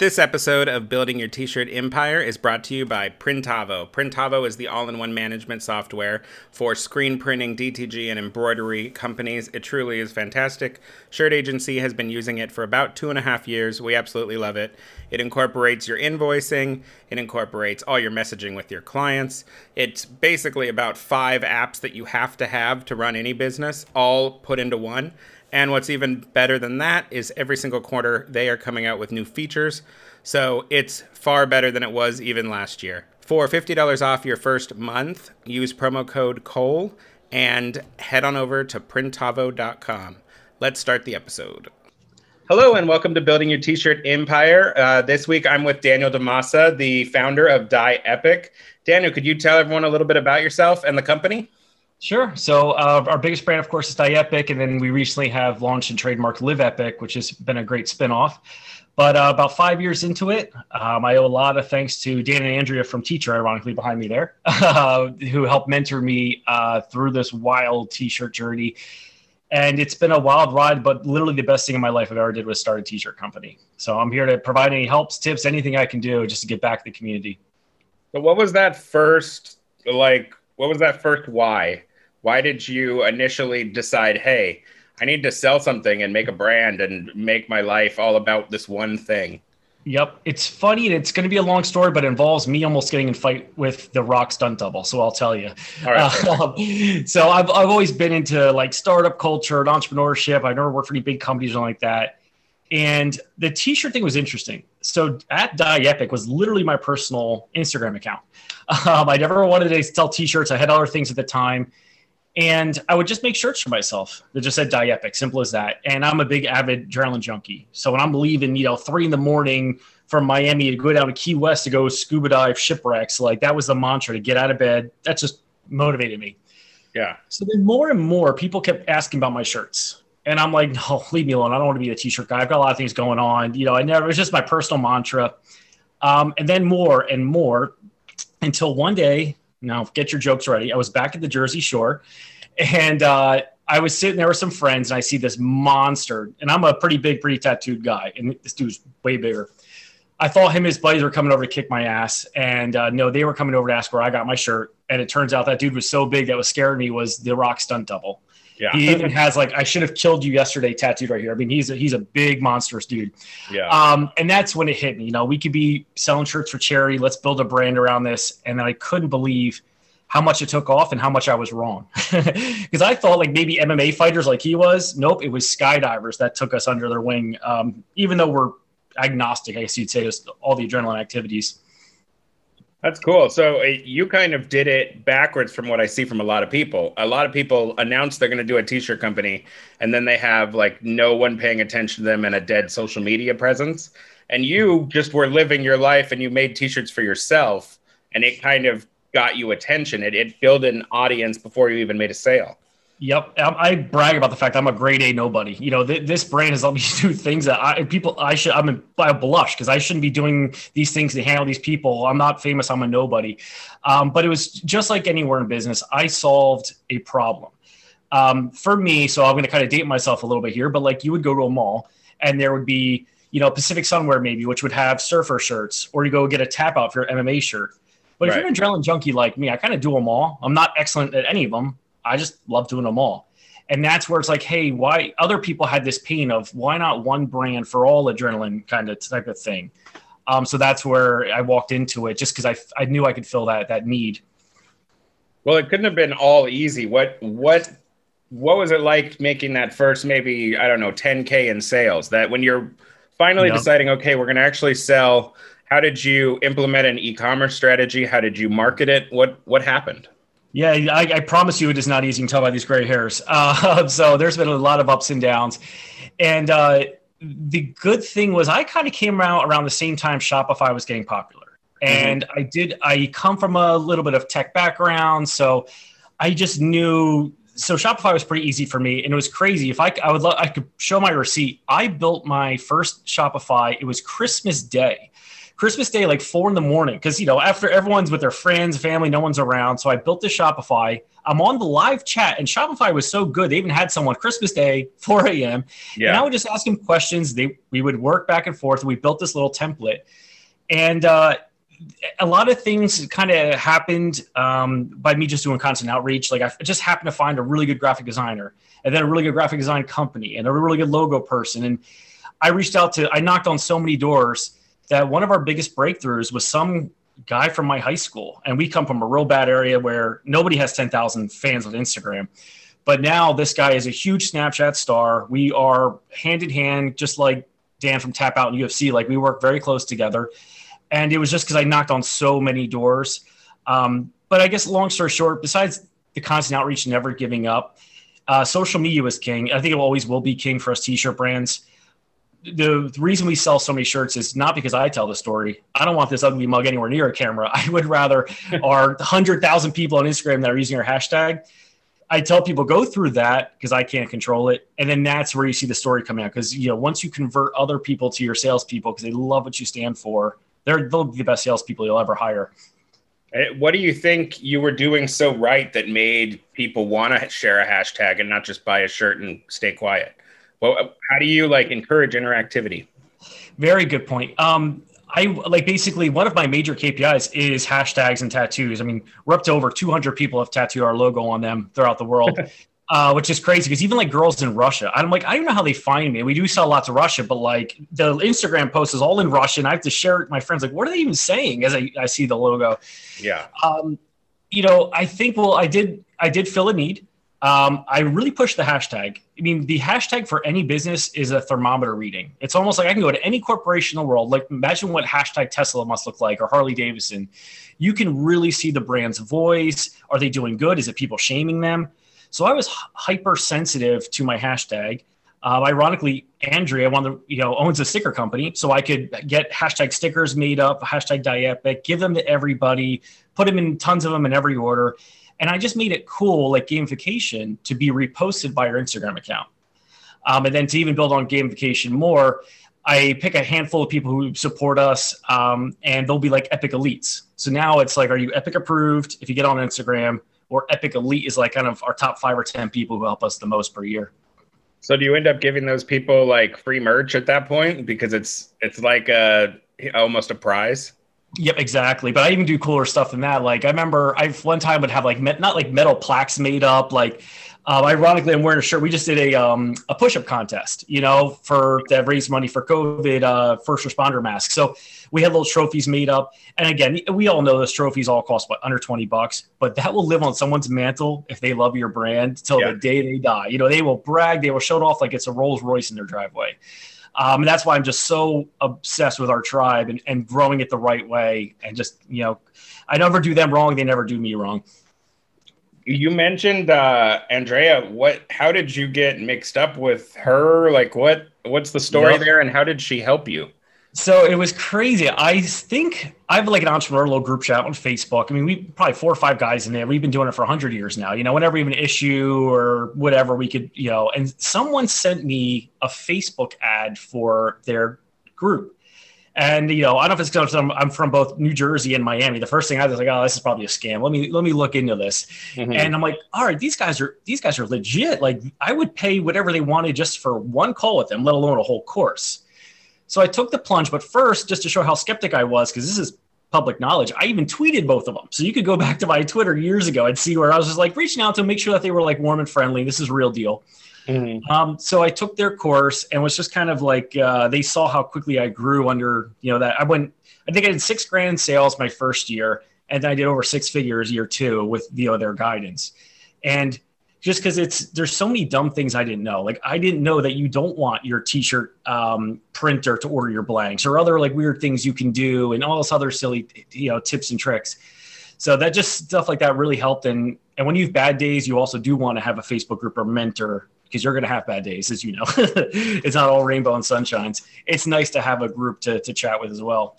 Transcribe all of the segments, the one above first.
This episode of Building Your T-Shirt Empire is brought to you by Printavo. Printavo is the all-in-one management software for screen printing, DTG, and embroidery companies. It truly is fantastic. Shirt Agency has been using it for about two and a half years. We absolutely love it. It incorporates your invoicing. It incorporates all your messaging with your clients. It's basically about five apps that you have to have to run any business, all put into one. And what's even better than that is every single quarter they are coming out with new features. So it's far better than it was even last year. For $50 off your first month, use promo code COLE and head on over to printavo.com. Let's start the episode. Hello and welcome to Building Your T-Shirt Empire. Uh, this week I'm with Daniel Dimassa, the founder of Die Epic. Daniel, could you tell everyone a little bit about yourself and the company? Sure. So uh, our biggest brand, of course, is Die Epic, and then we recently have launched and trademarked Live Epic, which has been a great spinoff. But uh, about five years into it, um, I owe a lot of thanks to Dan and Andrea from Teeacher, ironically behind me there, uh, who helped mentor me uh, through this wild T-shirt journey. And it's been a wild ride, but literally the best thing in my life I've ever did was start a T-shirt company. So I'm here to provide any helps, tips, anything I can do just to get back to the community. So what was that first like? What was that first why? Why did you initially decide, hey, I need to sell something and make a brand and make my life all about this one thing? Yep. It's funny and it's going to be a long story, but it involves me almost getting in fight with the rock stunt double. So I'll tell you. All right. Um, so I've, I've always been into like startup culture and entrepreneurship. I never worked for any big companies or like that. And the t-shirt thing was interesting. So at Die Epic was literally my personal Instagram account. Um, I never wanted to sell t-shirts. I had other things at the time and I would just make shirts for myself that just said Die Epic, simple as that. And I'm a big avid adrenaline junkie. So when I'm leaving, you know, three in the morning from Miami to go down to Key West to go scuba dive shipwrecks, like that was the mantra to get out of bed. That just motivated me. Yeah. So then more and more people kept asking about my shirts. And I'm like, no, leave me alone. I don't want to be a t-shirt guy. I've got a lot of things going on. You know, I never, it was just my personal mantra. Um, and then more and more until one day now, get your jokes ready. I was back at the Jersey Shore, and uh, I was sitting there with some friends, and I see this monster. And I'm a pretty big, pretty tattooed guy, and this dude's way bigger. I thought him and his buddies were coming over to kick my ass, and uh, no, they were coming over to ask where I got my shirt. And it turns out that dude was so big that was scaring me was the Rock stunt double. Yeah. He even has like I should have killed you yesterday tattooed right here. I mean, he's a, he's a big monstrous dude. Yeah. Um, and that's when it hit me. You know, we could be selling shirts for charity. Let's build a brand around this. And then I couldn't believe how much it took off and how much I was wrong. Because I thought like maybe MMA fighters like he was. Nope, it was skydivers that took us under their wing. Um, even though we're agnostic, I guess you'd say, just all the adrenaline activities. That's cool. So uh, you kind of did it backwards from what I see from a lot of people. A lot of people announce they're going to do a t-shirt company and then they have like no one paying attention to them and a dead social media presence. And you just were living your life and you made t-shirts for yourself and it kind of got you attention. It, it built an audience before you even made a sale. Yep, I brag about the fact I'm a grade A nobody. You know, th- this brand has let me do things that I people I should I'm a, I blush because I shouldn't be doing these things to handle these people. I'm not famous. I'm a nobody. Um, but it was just like anywhere in business. I solved a problem um, for me. So I'm going to kind of date myself a little bit here. But like you would go to a mall and there would be you know Pacific Sunwear maybe, which would have surfer shirts, or you go get a tap out for your MMA shirt. But right. if you're an adrenaline junkie like me, I kind of do them all. I'm not excellent at any of them I just love doing them all. And that's where it's like, hey, why other people had this pain of why not one brand for all adrenaline kind of type of thing. Um, so that's where I walked into it just because I, I knew I could fill that that need. Well, it couldn't have been all easy. What what what was it like making that first maybe I don't know 10k in sales? That when you're finally yep. deciding, okay, we're going to actually sell. How did you implement an e-commerce strategy? How did you market it? What what happened? Yeah, I, I, promise you it is not easy. You can tell by these gray hairs. Uh, so there's been a lot of ups and downs. And uh, the good thing was I kind of came around around the same time Shopify was getting popular. And mm-hmm. I did, I come from a little bit of tech background. So I just knew, so Shopify was pretty easy for me. And it was crazy. If I, I would, love, I could show my receipt. I built my first Shopify. It was Christmas Day. Christmas Day, like four in the morning, because you know after everyone's with their friends, family, no one's around. So I built the Shopify. I'm on the live chat, and Shopify was so good. They even had someone Christmas Day, 4 a.m. Yeah. And I would just ask him questions. They we would work back and forth. We built this little template, and uh, a lot of things kind of happened um, by me just doing constant outreach. Like I just happened to find a really good graphic designer, and then a really good graphic design company, and a really good logo person. And I reached out to, I knocked on so many doors that one of our biggest breakthroughs was some guy from my high school, and we come from a real bad area where nobody has ten thousand fans on Instagram. But now this guy is a huge Snapchat star. We are hand in hand, just like Dan from Tap Out and UFC. Like we work very close together and it was just because I knocked on so many doors. Um, but I guess long story short, besides the constant outreach, never giving up, uh, social media was king. I think it always will be king for us t-shirt brands. The, the reason we sell so many shirts is not because I tell the story. I don't want this ugly mug anywhere near a camera. I would rather our hundred thousand people on Instagram that are using our hashtag. I tell people go through that because I can't control it, and then that's where you see the story coming out. Because you know once you convert other people to your salespeople because they love what you stand for, they're they'll be the best salespeople you'll ever hire. Eh, what do you think you were doing so right that made people want to share a hashtag and not just buy a shirt and stay quiet? Well, how do you like encourage interactivity? Very good point. Um, I like basically one of my major KPIs is hashtags and tattoos. I mean, we're up to over 200 people have tattooed our logo on them throughout the world. uh, which is crazy because even like girls in Russia, I'm like, I don't know how they find me. We do sell lots of Russia, but like the Instagram post is all in Russian. I have to share it with my friends. Like, what are they even saying as I, I see the logo? Yeah. Um, you know, I think, well, I did, I did fill a need. Um, I really push the hashtag. I mean, the hashtag for any business is a thermometer reading. It's almost like I can go to any corporation in the world. Like, imagine what hashtag Tesla must look like or Harley Davidson. You can really see the brand's voice. Are they doing good? Is it people shaming them? So I was hypersensitive to my hashtag. Uh, ironically, Andrea, one of the, you know, owns a sticker company, so I could get hashtag stickers made up, hashtag Die Epic, give them to everybody, put them in tons of them in every order, and I just made it cool, like gamification, to be reposted by your Instagram account. Um, and then to even build on gamification more, I pick a handful of people who support us, um, and they'll be like Epic Elites. So now it's like, are you Epic approved? If you get on Instagram, or Epic Elite is like kind of our top five or 10 people who help us the most per year. So do you end up giving those people like free merch at that point because it's it's like a almost a prize? Yep, exactly. But I even do cooler stuff than that. Like I remember I one time would have like not like metal plaques made up like uh, ironically, I'm wearing a shirt. We just did a um, a push up contest, you know, for to raise money for COVID uh, first responder masks. So we had little trophies made up. And again, we all know those trophies all cost what under 20 bucks, but that will live on someone's mantle if they love your brand till yeah. the day they die. You know, they will brag, they will show it off like it's a Rolls Royce in their driveway. Um, and that's why I'm just so obsessed with our tribe and, and growing it the right way. And just, you know, I never do them wrong. They never do me wrong you mentioned uh, Andrea. What? How did you get mixed up with her? Like, what? What's the story yep. there, and how did she help you? So it was crazy. I think I have like an entrepreneurial group chat on Facebook. I mean, we probably four or five guys in there. We've been doing it for hundred years now. You know, whenever we have an issue or whatever, we could, you know. And someone sent me a Facebook ad for their group, and you know, I don't know if it's because I'm, I'm, from both New Jersey and Miami. The first thing I was like, oh, this is probably a scam. Let me let me look into this. Mm-hmm. And I'm like, all right, these guys are these guys are legit. Like, I would pay whatever they wanted just for one call with them, let alone a whole course. So I took the plunge. But first, just to show how skeptic I was, because this is public knowledge, I even tweeted both of them. So you could go back to my Twitter years ago and see where I was just like reaching out to make sure that they were like warm and friendly. This is real deal. Mm-hmm. Um, so I took their course and was just kind of like uh, they saw how quickly I grew under you know that I went I think I did six grand sales my first year and then I did over six figures year two with you know their guidance. And just because it's there's so many dumb things I didn't know. Like I didn't know that you don't want your t-shirt um, printer to order your blanks or other like weird things you can do and all this other silly you know tips and tricks. So that just stuff like that really helped. And and when you have bad days you also do want to have a facebook group or mentor because you're going to have bad days, as you know. it's not all rainbow and sunshines. It's nice to have a group to, to chat with as well.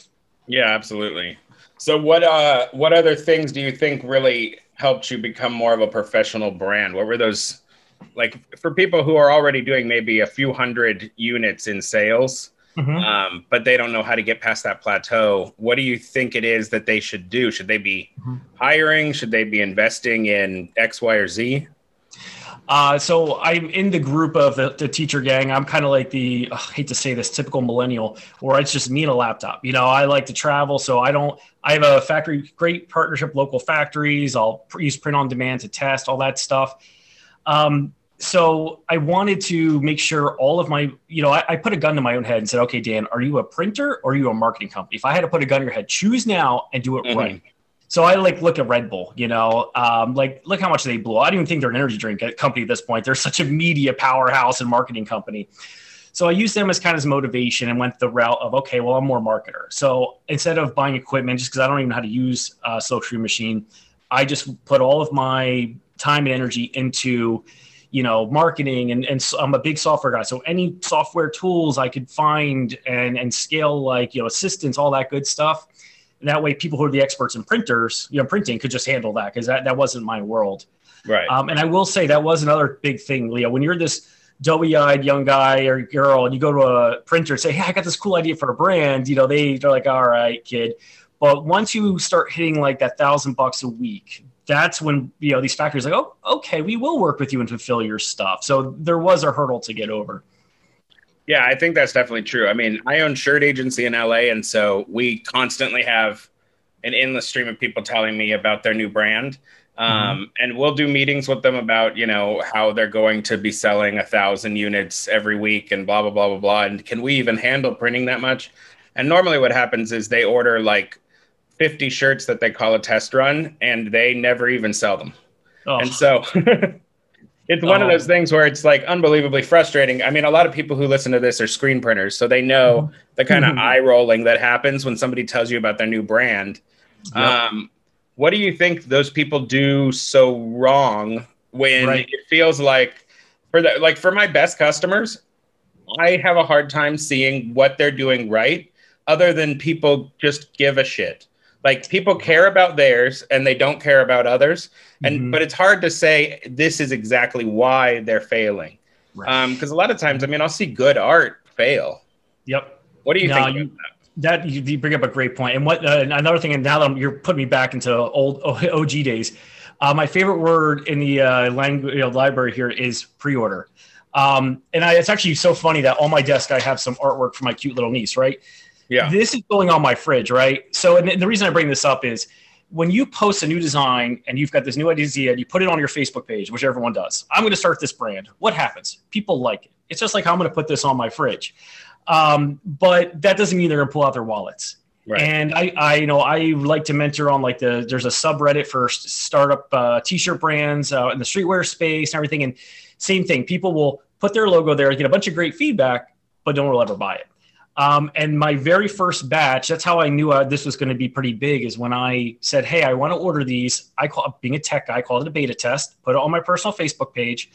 Yeah, absolutely. So, what uh, what other things do you think really helped you become more of a professional brand? What were those like for people who are already doing maybe a few hundred units in sales? mm-hmm. um, but they don't know how to get past that plateau. What do you think it is that they should do? Should they be mm-hmm. hiring? Should they be investing in X, Y, or Z? Uh, so I'm in the group of the, the Teeacher gang. I'm kind of like the I hate to say this typical millennial, where it's just me and a laptop. You know, I like to travel, so I don't. I have a factory, great partnership, local factories. I'll use print on demand to test all that stuff. Um, so I wanted to make sure all of my, you know, I, I, put a gun to my own head and said, okay, Dan, are you a printer or are you a marketing company? If I had to put a gun to your head, choose now and do it mm-hmm. right. So I like look at Red Bull, you know, um, like look how much they blew. I don't even think they're an energy drink company at this point. They're such a media powerhouse and marketing company. So I used them as kind of as motivation and went the route of okay, well I'm more marketer. So instead of buying equipment, just because I don't even know how to use a Silkscreen machine, I just put all of my time and energy into you know marketing and, and i'm a big software guy so any software tools i could find and and scale like you know assistants all that good stuff and that way, people who are the experts in printers, you know, printing could just handle that because that, that wasn't my world. Right. Um, and I will say that was another big thing, Leo. When you're this doughy-eyed young guy or girl, and you go to a printer and say, "Hey, I got this cool idea for a brand," you know, they they're like, "All right, kid." But once you start hitting like that thousand bucks a week, that's when you know these factories like, "Oh, okay, we will work with you and fulfill your stuff." So there was a hurdle to get over. Yeah, I think that's definitely true. I mean, I own shirt agency in LA, and so we constantly have an endless stream of people telling me about their new brand. Um, mm-hmm. and we'll do meetings with them about you know how they're going to be selling a thousand units every week and blah blah blah blah blah and can we even handle printing that much and normally what happens is they order like 50 shirts that they call a test run and they never even sell them oh. and so it's one oh. of those things where it's like unbelievably frustrating. I mean, a lot of people who listen to this are screen printers, so they know mm-hmm. the kind of eye rolling that happens when somebody tells you about their new brand. Yep. Um, what do you think those people do so wrong when right. it feels like for the like for my best customers, I have a hard time seeing what they're doing right, other than people just give a shit. Like people care about theirs and they don't care about others. And mm-hmm. but it's hard to say this is exactly why they're failing. Right. Um, because a lot of times, I mean, I'll see good art fail. Yep. What do you no, think? You, that? that you bring up a great. And what uh, another thing, and now that I'm, you're putting me back into old OG days, uh, my favorite word in the uh, language you know, library here is pre-order. Um, and I, it's actually so funny that on my desk I have some artwork for my cute little niece, right? Yeah. This is going on my fridge, right? So, and the reason I bring this up is when you post a new design and you've got this new idea and you put it on your Facebook page, which everyone does, I'm going to start this brand. What happens? People like it. It's just like I'm going to put this on my fridge. Um, but that doesn't mean they're going to pull out their wallets. Right. And I, I, you know, I like to mentor on like the there's a subreddit for startup uh, t-shirt brands uh, in the streetwear space and everything. And same thing, people will put their logo there, get a bunch of great feedback, but don't really ever buy it. Um, and my very first batch, that's how I knew uh, this was going to be pretty big, is when I said, Hey, I want to order these. I call being a tech guy, I called it a beta test, put it on my personal Facebook page.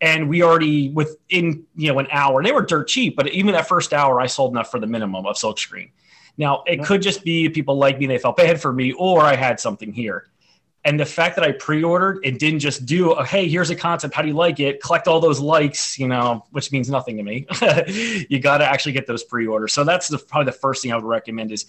And we already within, you know, an hour, and they were dirt cheap, but even that first hour, I sold enough for the minimum of Silkscreen. Now, it could just be people like me, they felt bad for me, or I had something here. And the fact that I pre-ordered and didn't just do, hey, here's a concept. How do you like it? Collect all those likes, you know, which means nothing to me. you got to actually get those pre-orders. So that's the, probably the first thing I would recommend is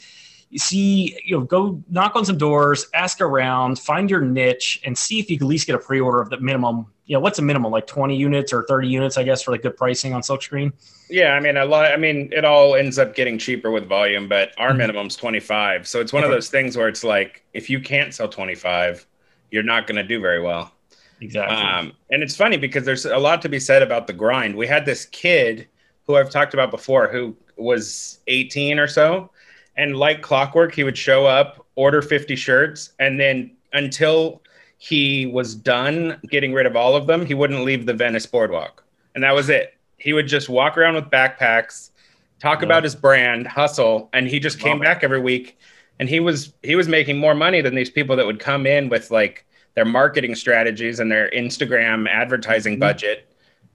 see, you know, go knock on some doors, ask around, find your niche, and see if you can at least get a pre-order of the minimum. You know, what's a minimum? Like 20 units or 30 units, I guess, for like good pricing on Silkscreen. Yeah, I mean, a lot. I mean, it all ends up getting cheaper with volume, but our mm-hmm. minimum's 25. So it's one of those things where it's like, if you can't sell 25, you're not going to do very well. Exactly. Um, and it's funny because there's a lot to be said about the grind. We had this kid who I've talked about before who was 18 or so and like clockwork, he would show up, order 50 shirts, and then until he was done getting rid of all of them, he wouldn't leave the Venice boardwalk. And that was it. He would just walk around with backpacks, talk yeah. about his brand, hustle, and he just came back every week. And he was he was making more money than these people that would come in with like their marketing strategies and their Instagram advertising mm-hmm. budget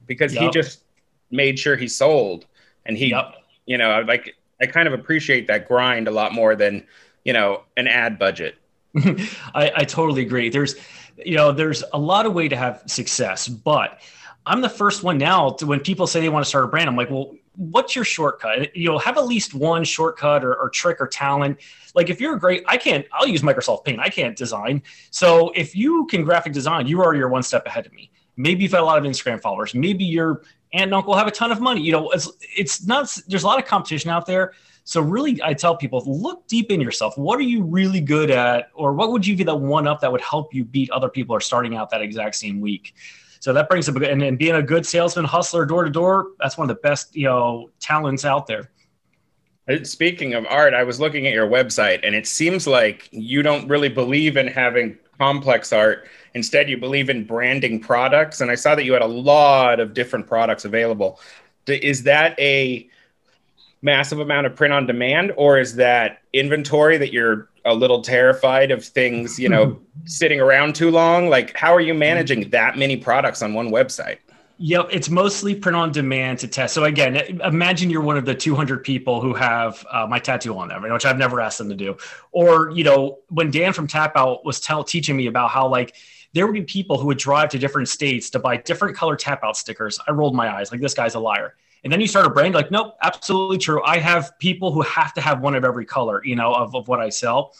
because yep. he just made sure he sold and he yep. you know like I kind of appreciate that grind a lot more than, you know, an ad budget. I, I totally agree. There's, you know, there's a lot of way to have success, but I'm the first one now to when people say they want to start a brand, I'm like, well, what's your shortcut? You know, have at least one shortcut or, or trick or talent. Like if you're great, I can't. I'll use Microsoft Paint. I can't design. So if you can graphic design, you are you're one step ahead of me. Maybe you've got a lot of Instagram followers. Maybe your aunt and uncle have a ton of money. You know, it's it's not. There's a lot of competition out there. So really, I tell people look deep in yourself. What are you really good at, or what would you be that one up that would help you beat other people are starting out that exact same week? So that brings up and, and being a good salesman, hustler, door to door. That's one of the best you know talents out there. Uh, speaking of art, I was looking at your website, and it seems like you don't really believe in having complex art. Instead, you believe in branding products. And I saw that you had a lot of different products available. Is that a massive amount of print on demand or is that inventory that you're a little terrified of things you know sitting around too long like how are you managing that many products on one website Yep, it's mostly print on demand to test. So again, imagine you're one of the 200 people who have uh, my tattoo on them, which I've never asked them to do. Or you know, when Dan from Tap Out was tell, teaching me about how like there would be people who would drive to different states to buy different color Tap Out stickers. I rolled my eyes like this guy's a liar. And then you start a brand like, nope, absolutely true. I have people who have to have one of every color, you know, of, of what I sell.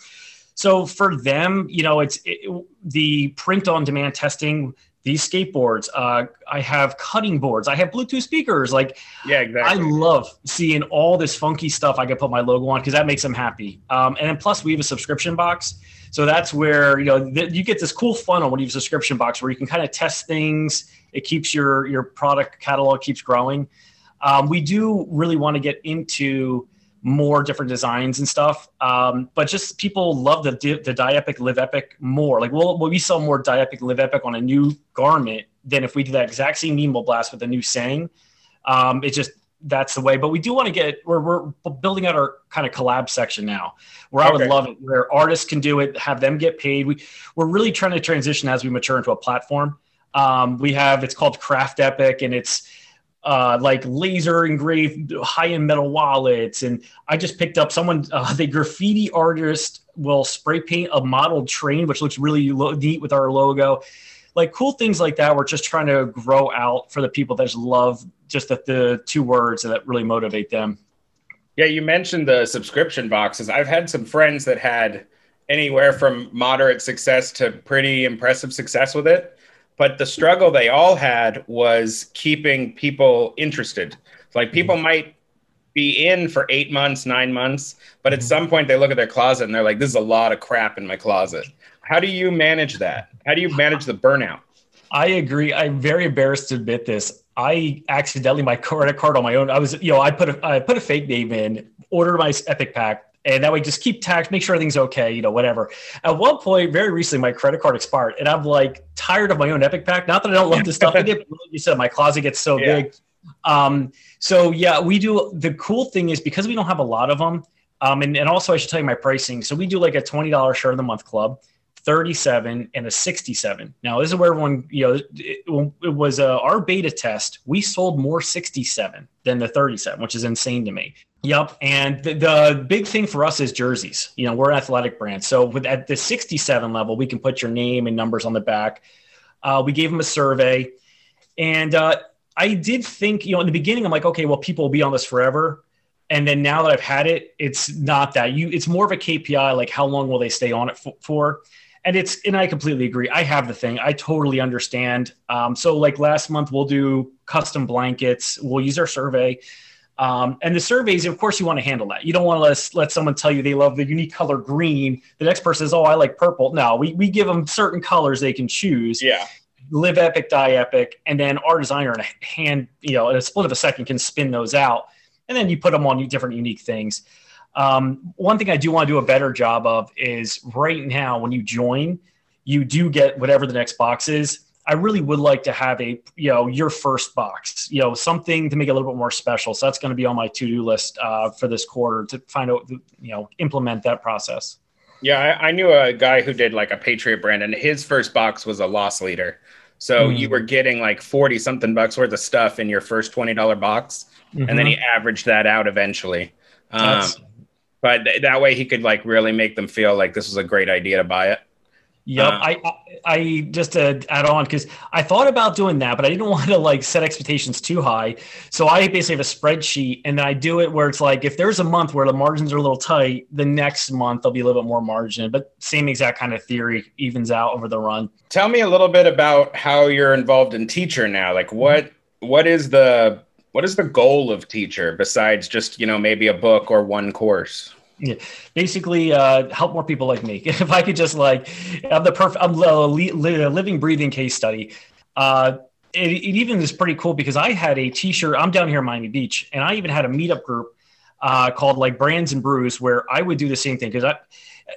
So for them, you know, it's it, the print on demand testing, these skateboards, uh, I have cutting boards, I have Bluetooth speakers. Like, yeah, exactly. I love seeing all this funky stuff I can put my logo on because that makes them happy. Um, and then plus, we have a subscription box. So that's where you know th- you get this cool funnel when you have a subscription box where you can kind of test things. It keeps your your product catalog keeps growing. Um, we do really want to get into more different designs and stuff. Um, but just people love the the Die Epic Live Epic more. Like we'll, we sell more Die Epic Live Epic on a new garment than if we do that exact same Nemo Blast with a new saying. Um, it's just that's the way. But we do want to get we're we're building out our kind of collab section now, where okay. I would love it, where artists can do it, have them get paid. We we're really trying to transition as we mature into a platform. Um, we have it's called Craft Epic, and it's uh, like laser engraved high end metal wallets. And I just picked up someone, uh, the graffiti artist will spray paint a model train, which looks really lo- neat with our logo. Like cool things like that. We're just trying to grow out for the people that just love just the, the two words that really motivate them. Yeah, you mentioned the subscription boxes. I've had some friends that had anywhere from moderate success to pretty impressive success with it but the struggle they all had was keeping people interested. Like people mm-hmm. might be in for eight months, nine months, but at mm-hmm. some point they look at their closet and they're like, this is a lot of crap in my closet. How do you manage that? How do you manage the burnout? I agree. I'm very embarrassed to admit this. I accidentally my credit card on my own. I was, you know, I put a I put a fake name in, ordered my Epic pack, and that way just keep tax, make sure everything's okay, you know, whatever. At one point, very recently, my credit card expired, and I'm like tired of my own Epic Pack. Not that I don't love the stuff but you said my closet gets so yeah. big. Um, so yeah, we do. The cool thing is because we don't have a lot of them, um, and, and also I should tell you my pricing. So we do like a twenty dollars shirt of the month club. 37 and a 67. Now, this is where everyone, you know, it, it was uh, our beta test. We sold more 67 than the 37, which is insane to me. Yep. And the, the, big thing for us is jerseys. You know, we're an athletic brand. So with at the 67 level, we can put your name and numbers on the back. Uh, we gave them a survey. And uh, I did think, you know, in the beginning, I'm like, okay, well, people will be on this forever. And then now that I've had it, it's not that. You, it's more of a KPI, like how long will they stay on it for? And it's, and I completely agree. I have the thing. I totally understand. Um, so like last month, we'll do custom blankets. We'll use our survey um, and the surveys, of course, you want to handle that. You don't want to let, let someone tell you they love the unique color green. The next person says, "Oh, I like purple." No, we we give them certain colors they can choose. Yeah. Live epic, die epic, and then our designer in a hand, you know, in a split of a second can spin those out, and then you put them on different unique things. Um, one thing I do want to do a better job of is right now when you join, you do get whatever the next box is I really would like to have a, you know, your first box, you know, something to make it a little bit more special. So that's going to be on my to do list uh, for this quarter to find out, you know, implement that process. Yeah, I, I, knew a guy who did like a Patriot brand, and his first box was a loss leader. So mm. you were getting like 40 something bucks worth of stuff in your first $20 box. Mm-hmm. And then he mm-hmm. averaged that out eventually. Um, but th- that way he could like really make them feel like this was a great idea to buy it. Yep. Uh, I, I just to add on because I thought about doing that, but I didn't want to like set expectations too high. So I basically have a spreadsheet and then I do it where it's like if there's a month where the margins are a little tight, the next month there'll be a little bit more margin. But same exact kind of theory evens out over the run. Tell me a little bit about how you're involved in Teeacher now. Like what what is the what is the goal of Teeacher besides just, you know, maybe a book or one course? Yeah, basically, uh, help more people like me. if I could just like, I'm the perfect, I'm a living, breathing case study. Uh, it, it, even is pretty cool because I had a T-shirt. I'm down here in Miami Beach, and I even had a meetup group uh, called like Brands and Brews, where I would do the same thing because I.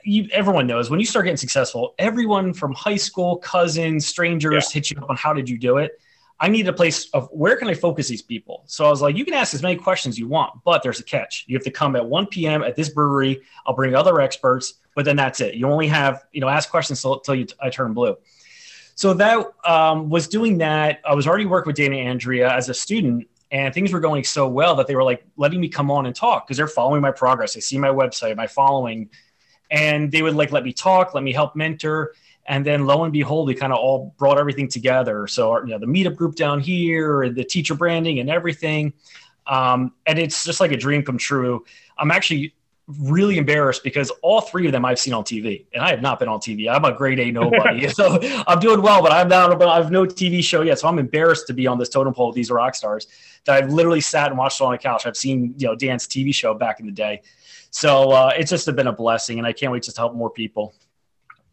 You, everyone knows when you start getting successful, everyone from high school, cousins, strangers yeah. hit you up on how did you do it. I need a place of where can I focus these people? So I was like, you can ask as many questions you want, but there's a catch. You have to come at 1 p.m. at this brewery. I'll bring other experts, but then that's it. You only have, you know, ask questions until you, I turn blue. So that um, was doing that. I was already working with Dana Andrea as a student, and things were going so well that they were like letting me come on and talk because they're following my progress. They see my website, my following, and they would like let me talk, let me help mentor and then lo and behold, we kind of all brought everything together. So, our, you know, the meetup group down here, the Teeacher branding, and everything. Um, and it's just like a dream come true. I'm actually really embarrassed because all three of them I've seen on TV, and I have not been on TV. I'm a grade A nobody, so I'm doing well, but I'm not. But I've no TV show yet, so I'm embarrassed to be on this totem pole with these rock stars that I've literally sat and watched on the couch. I've seen you know Dan's TV show back in the day, so uh, it's just been a blessing, and I can't wait just to help more people.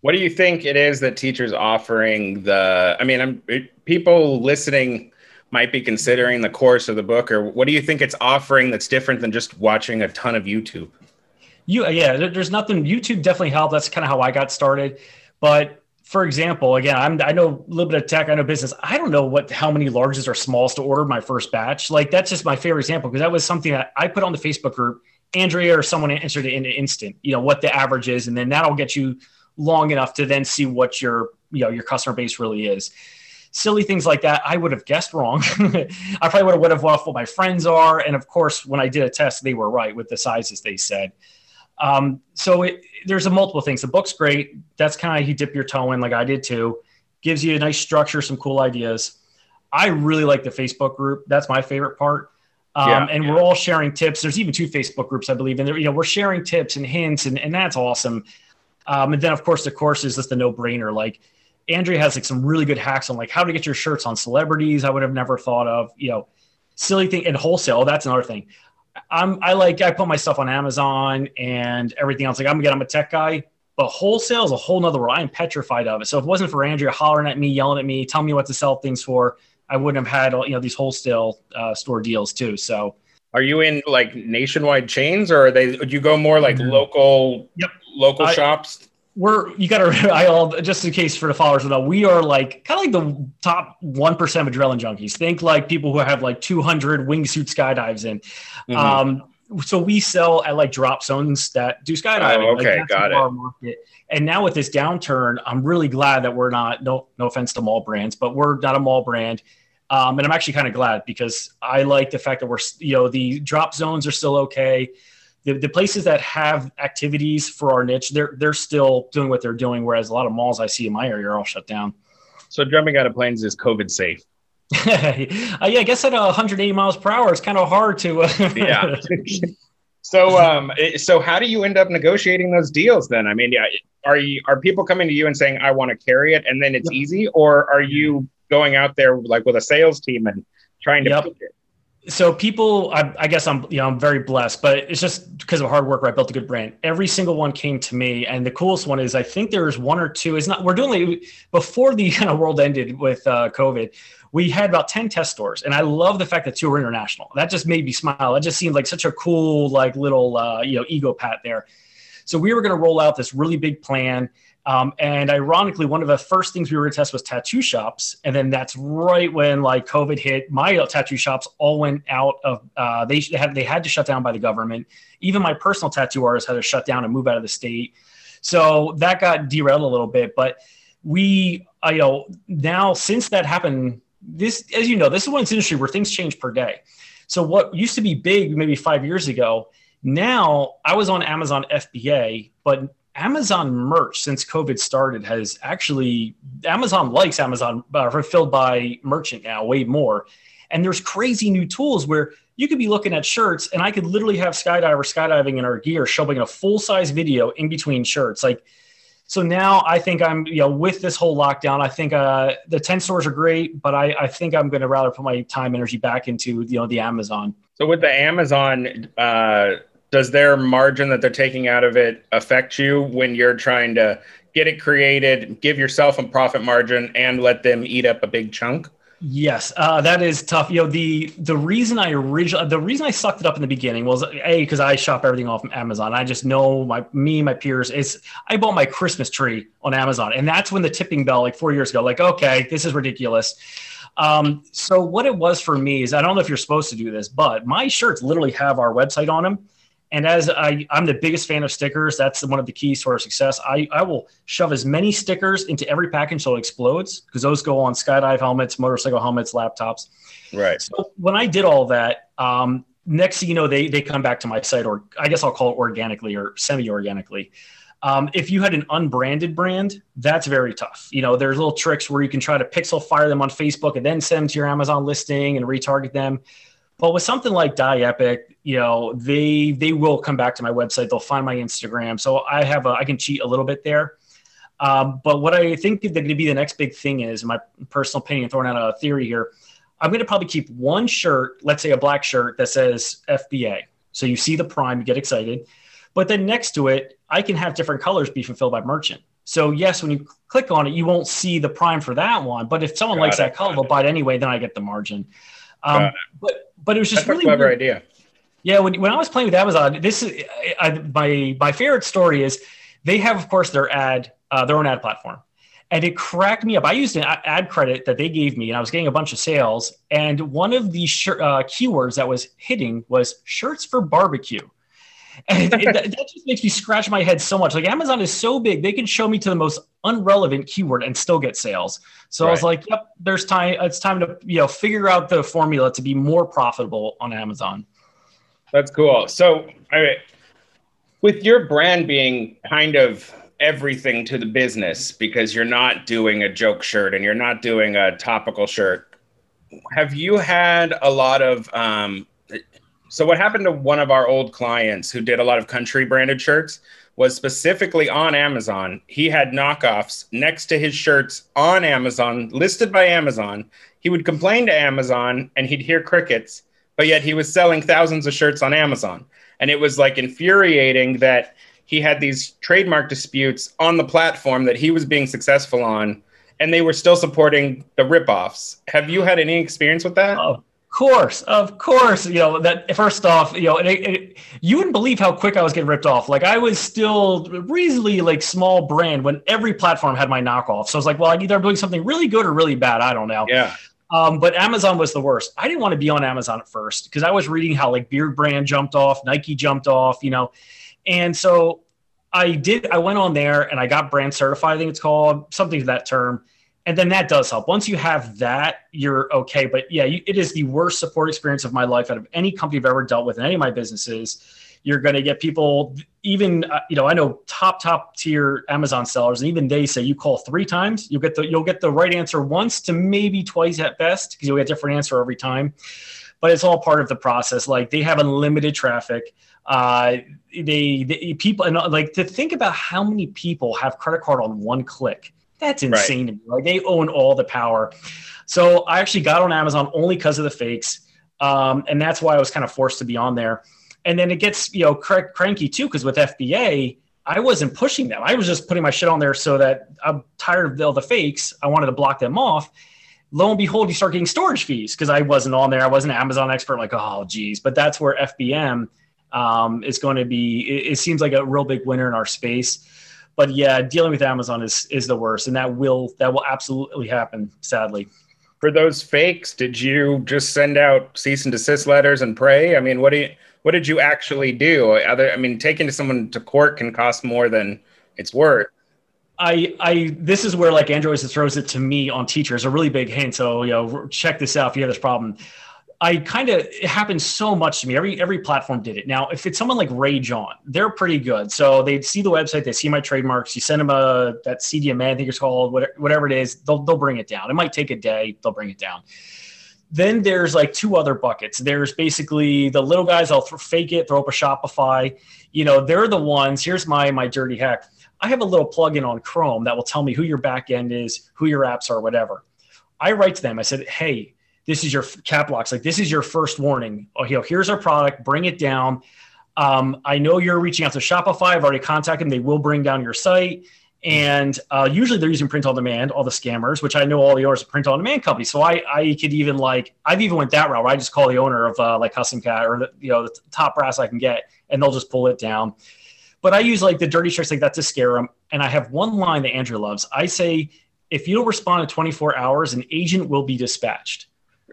What do you think it is that Teeacher's offering the? I mean, I'm people listening might be considering the course of the book, or what do you think it's offering that's different than just watching a ton of YouTube? You, uh, yeah, there's nothing. YouTube definitely helped. That's kind of how I got started. But for example, again, I'm, I know a little bit of tech. I know business. I don't know what how many largest or smalls to order my first batch. Like that's just my favorite example because that was something that I put on the Facebook group. Andrea or someone answered it in an instant. You know what the average is, and then that'll get you long enough to then see what your you know your customer base really is. Silly things like that i would have guessed wrong. I probably would have, would have off what my friends are. And of course when i did a test they were right with the sizes they said. Um, so it, there's a multiple things. The book's great. That's kind of you dip your toe in like i did too. Gives you a nice structure some cool ideas. I really like the facebook group. That's my favorite part. Um, yeah, and yeah. we're all sharing tips. There's even two facebook groups i believe. And you know we're sharing tips and hints and, and that's awesome um, and then of course the course is just a no brainer. Like Andrea has like some really good hacks on like how to get your shirts on celebrities. I would have never thought of, you know, silly thing and wholesale. That's another thing. I'm I like I put my stuff on Amazon and everything else. Like I'm again, I'm a tech guy, but wholesale is a whole nother world. I'm petrified of it. So if it wasn't for Andrea hollering at me, yelling at me, telling me what to sell things for, I wouldn't have had you know these wholesale uh, store deals too. So are you in like nationwide chains or are they do you go more like mm-hmm. local yep. Local I, shops? We're you gotta I all just in case for the followers know, we are like kind of like the top one percent of adrenaline junkies. Think like people who have like two hundred wingsuit skydives in. Mm-hmm. Um so we sell at like drop zones that do skydiving. Oh, okay, like got it. Market. And now with this downturn, I'm really glad that we're not no no offense to mall brands, but we're not a mall brand um, and I'm actually kind of glad because I like the fact that we're, you know, the drop zones are still okay. The, the places that have activities for our niche, they're they're still doing what they're doing. Whereas a lot of malls I see in my area are all shut down. So jumping out of planes is COVID safe. uh, yeah, I guess at 180 miles per hour, it's kind of hard to. Uh, yeah. So, um, so how do you end up negotiating those deals then? I mean, yeah, are you are people coming to you and saying I want to carry it, and then it's easy, or are you going out there like with a sales team and trying to yep. So people, I, I, guess I'm, you know, I'm very blessed, but it's just because of hard work I built a good brand. Every single one came to me, and the coolest one is I think there's one or two. It's not we're doing like, before the kind of world ended with uh, COVID. We had about ten test stores, and I love the fact that two were international. That just made me smile. It just seemed like such a cool, like little, uh, you know, ego pat there. So we were going to roll out this really big plan um, and ironically, one of the first things we were to test was tattoo shops, and then that's right when like COVID hit. My tattoo shops all went out of. Uh, they had they had to shut down by the government. Even my personal tattoo artist had to shut down and move out of the state. So that got derailed a little bit. But we, you know, now since that happened, this, as you know, this is one industry where things change per day. So what used to be big maybe five years ago, now I was on Amazon FBA, but Amazon merch since COVID started has actually Amazon likes Amazon uh, fulfilled by merchant now way more. And there's crazy new tools where you could be looking at shirts and I could literally have skydiver skydiving in our gear showing a full size video in between shirts. Like, so now I think I'm, you know, with this whole lockdown, I think uh, the 10 stores are great, but I, I think I'm going to rather put my time energy back into, you know, the Amazon. So with the Amazon, uh, does their margin that they're taking out of it affect you when you're trying to get it created, give yourself a profit margin, and let them eat up a big chunk? Yes, uh, that is tough. You know, the the reason I originally the reason I sucked it up in the beginning was a because I shop everything off Amazon. I just know my me my peers. It's I bought my Christmas tree on Amazon, and that's when the tipping bell like four years ago. Like, okay, this is ridiculous. Um, so what it was for me is I don't know if you're supposed to do this, but my shirts literally have our website on them. And as I, I'm the biggest fan of stickers, that's one of the keys to our success. I, I will shove as many stickers into every package so it explodes because those go on skydive helmets, motorcycle helmets, laptops. Right. So when I did all that, um, next thing you know, they they come back to my site, or I guess I'll call it organically or semi-organically. Um, if you had an unbranded brand, that's very tough. You know, there's little tricks where you can try to pixel fire them on Facebook and then send them to your Amazon listing and retarget them. But with something like Die Epic, you know, they they will come back to my website. They'll find my Instagram, so I have a I can cheat a little bit there. Um, but what I think is going to be the next big thing is my personal opinion, throwing out a theory here. I'm going to probably keep one shirt, let's say a black shirt that says FBA. So you see the prime, you get excited. But then next to it, I can have different colors be fulfilled by merchant. So yes, when you click on it, you won't see the prime for that one. But if someone Got likes it. that color, they'll buy it anyway. Then I get the margin. Um, but but it was just really a clever weird. idea. Yeah, when, when I was playing with Amazon, this is I, my my favorite story is they have of course their ad uh, their own ad platform, and it cracked me up. I used an ad credit that they gave me, and I was getting a bunch of sales. And one of the uh, keywords that was hitting was shirts for barbecue. And it, it, that just makes me scratch my head so much. Like Amazon is so big, they can show me to the most unrelevant keyword and still get sales. So right. I was like, "Yep, there's time. It's time to you know figure out the formula to be more profitable on Amazon." That's cool. So, I mean, with your brand being kind of everything to the business because you're not doing a joke shirt and you're not doing a topical shirt, have you had a lot of? Um, so, what happened to one of our old clients who did a lot of country branded shirts was specifically on Amazon. He had knockoffs next to his shirts on Amazon, listed by Amazon. He would complain to Amazon and he'd hear crickets but yet he was selling thousands of shirts on Amazon. And it was like infuriating that he had these trademark disputes on the platform that he was being successful on, and they were still supporting the ripoffs. Have you had any experience with that? Of course, of course. You know that first off, you know, it, it, you wouldn't believe how quick I was getting ripped off. Like I was still reasonably like small brand when every platform had my knockoff. So I was like, well, I either I'm doing something really good or really bad. I don't know. Yeah. Um, but Amazon was the worst. I didn't want to be on Amazon at first because I was reading how like Beard Brand jumped off, Nike jumped off, you know. And so I did, I went on there and I got brand certified, I think it's called something to that term. And then that does help. Once you have that, you're okay. But yeah, you, it is the worst support experience of my life out of any company I've ever dealt with in any of my businesses you're going to get people even uh, you know i know top top tier amazon sellers and even they say you call three times you'll get the you'll get the right answer once to maybe twice at best because you'll get a different answer every time but it's all part of the process like they have unlimited traffic uh, they, they people and uh, like to think about how many people have credit card on one click that's insane right. to me like they own all the power so i actually got on amazon only because of the fakes um, and that's why i was kind of forced to be on there and then it gets, you know, cr- cranky too, because with FBA, I wasn't pushing them. I was just putting my shit on there so that I'm tired of all the fakes. I wanted to block them off. Lo and behold, you start getting storage fees because I wasn't on there. I wasn't an Amazon expert. Like, oh, geez. But that's where FBM um, is going to be. It, it seems like a real big winner in our space. But yeah, dealing with Amazon is is the worst, and that will that will absolutely happen. Sadly for those fakes, did you just send out cease and desist letters and pray? I mean, what do you what did you actually do? Other, I mean, taking someone to court can cost more than it's worth. I, I, this is where like always throws it to me on teachers, a really big hint. So, you know, check this out if you have this problem. I kind of it happens so much to me. Every every platform did it. Now, if it's someone like Rage On, they're pretty good. So they see the website, they see my trademarks. You send them a that CDMA, I think it's called whatever, whatever it is. They'll they'll bring it down. It might take a day. They'll bring it down. Then there's like two other buckets. There's basically the little guys. I'll th- fake it, throw up a Shopify. You know, they're the ones. Here's my my dirty hack. I have a little plugin on Chrome that will tell me who your backend is, who your apps are, whatever. I write to them. I said, hey, this is your cap locks. Like this is your first warning. Oh, you know, here's our product. Bring it down. Um, I know you're reaching out to Shopify. I've already contacted them. They will bring down your site. And uh, usually they're using print on demand, all the scammers, which I know all the owners of print on demand companies. So I, I could even like, I've even went that route where I just call the owner of uh, like Custom Cat or the, you know, the top brass I can get, and they'll just pull it down. But I use like the dirty tricks like that to scare them. And I have one line that Andrew loves. I say, if you don't respond in 24 hours, an agent will be dispatched.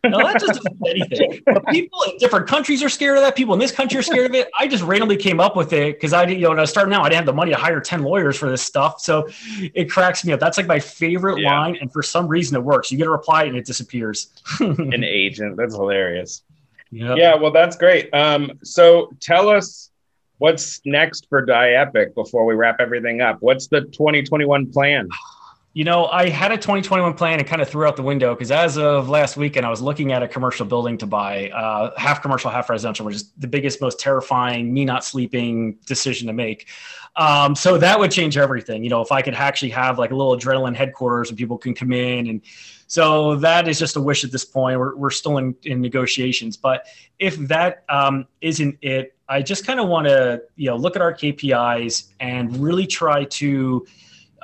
No, that just doesn't mean anything. But people in different countries are scared of that. People in this country are scared of it. I just randomly came up with it because I didn't, you know, when I was starting out, I didn't have the money to hire 10 lawyers for this stuff. So it cracks me up. That's like my favorite yeah. line. And for some reason it works. You get a reply and it disappears. An agent. That's hilarious. Yep. Yeah, well, that's great. Um, so tell us what's next for Die Epic before we wrap everything up. What's the 2021 plan? You know, I had a 2021 plan and kind of threw out the window because as of last weekend, I was looking at a commercial building to buy, uh, half commercial, half residential, which is the biggest, most terrifying, me not sleeping decision to make. Um, so that would change everything. You know, if I could actually have like a little adrenaline headquarters and people can come in and so that is just a wish at this point. We're, we're still in, in negotiations, but if that um, not it, I just kind of want to you know look at our KPIs and really try to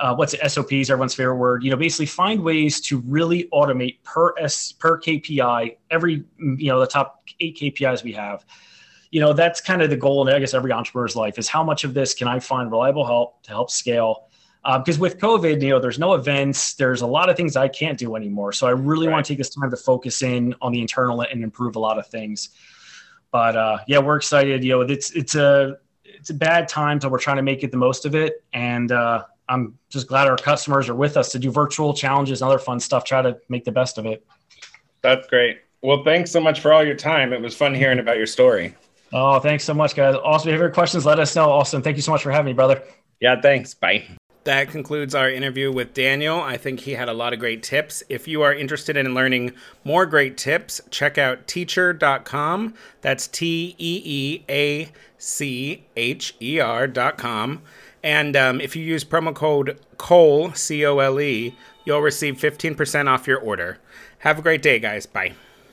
uh, what's it, SOPs, everyone's favorite word. You know, basically find ways to really automate per S per KPI every you know the top eight KPIs we have. You know, that's kind of the goal in I guess every entrepreneur's life is how much of this can I find reliable help to help scale. Because uh, with COVID, you know, there's no events. There's a lot of things I can't do anymore. So I really right. want to take this time to focus in on the internal and improve a lot of things. But uh, yeah, we're excited. You know, it's it's a it's a bad time, so we're trying to make it the most of it. And uh, I'm just glad our customers are with us to do virtual challenges and other fun stuff. Try to make the best of it. That's great. Well, thanks so much for all your time. It was fun hearing about your story. Oh, thanks so much, guys. Also, if you have any questions, let us know. Awesome. thank you so much for having me, brother. Yeah, thanks. Bye. That concludes our interview with Daniel. I think he had a lot of great tips. If you are interested in learning more great tips, check out teeacher.com. That's T E E A C H E R.com. And um, if you use promo code COLE, C O L E, you'll receive 15% off your order. Have a great day, guys. Bye.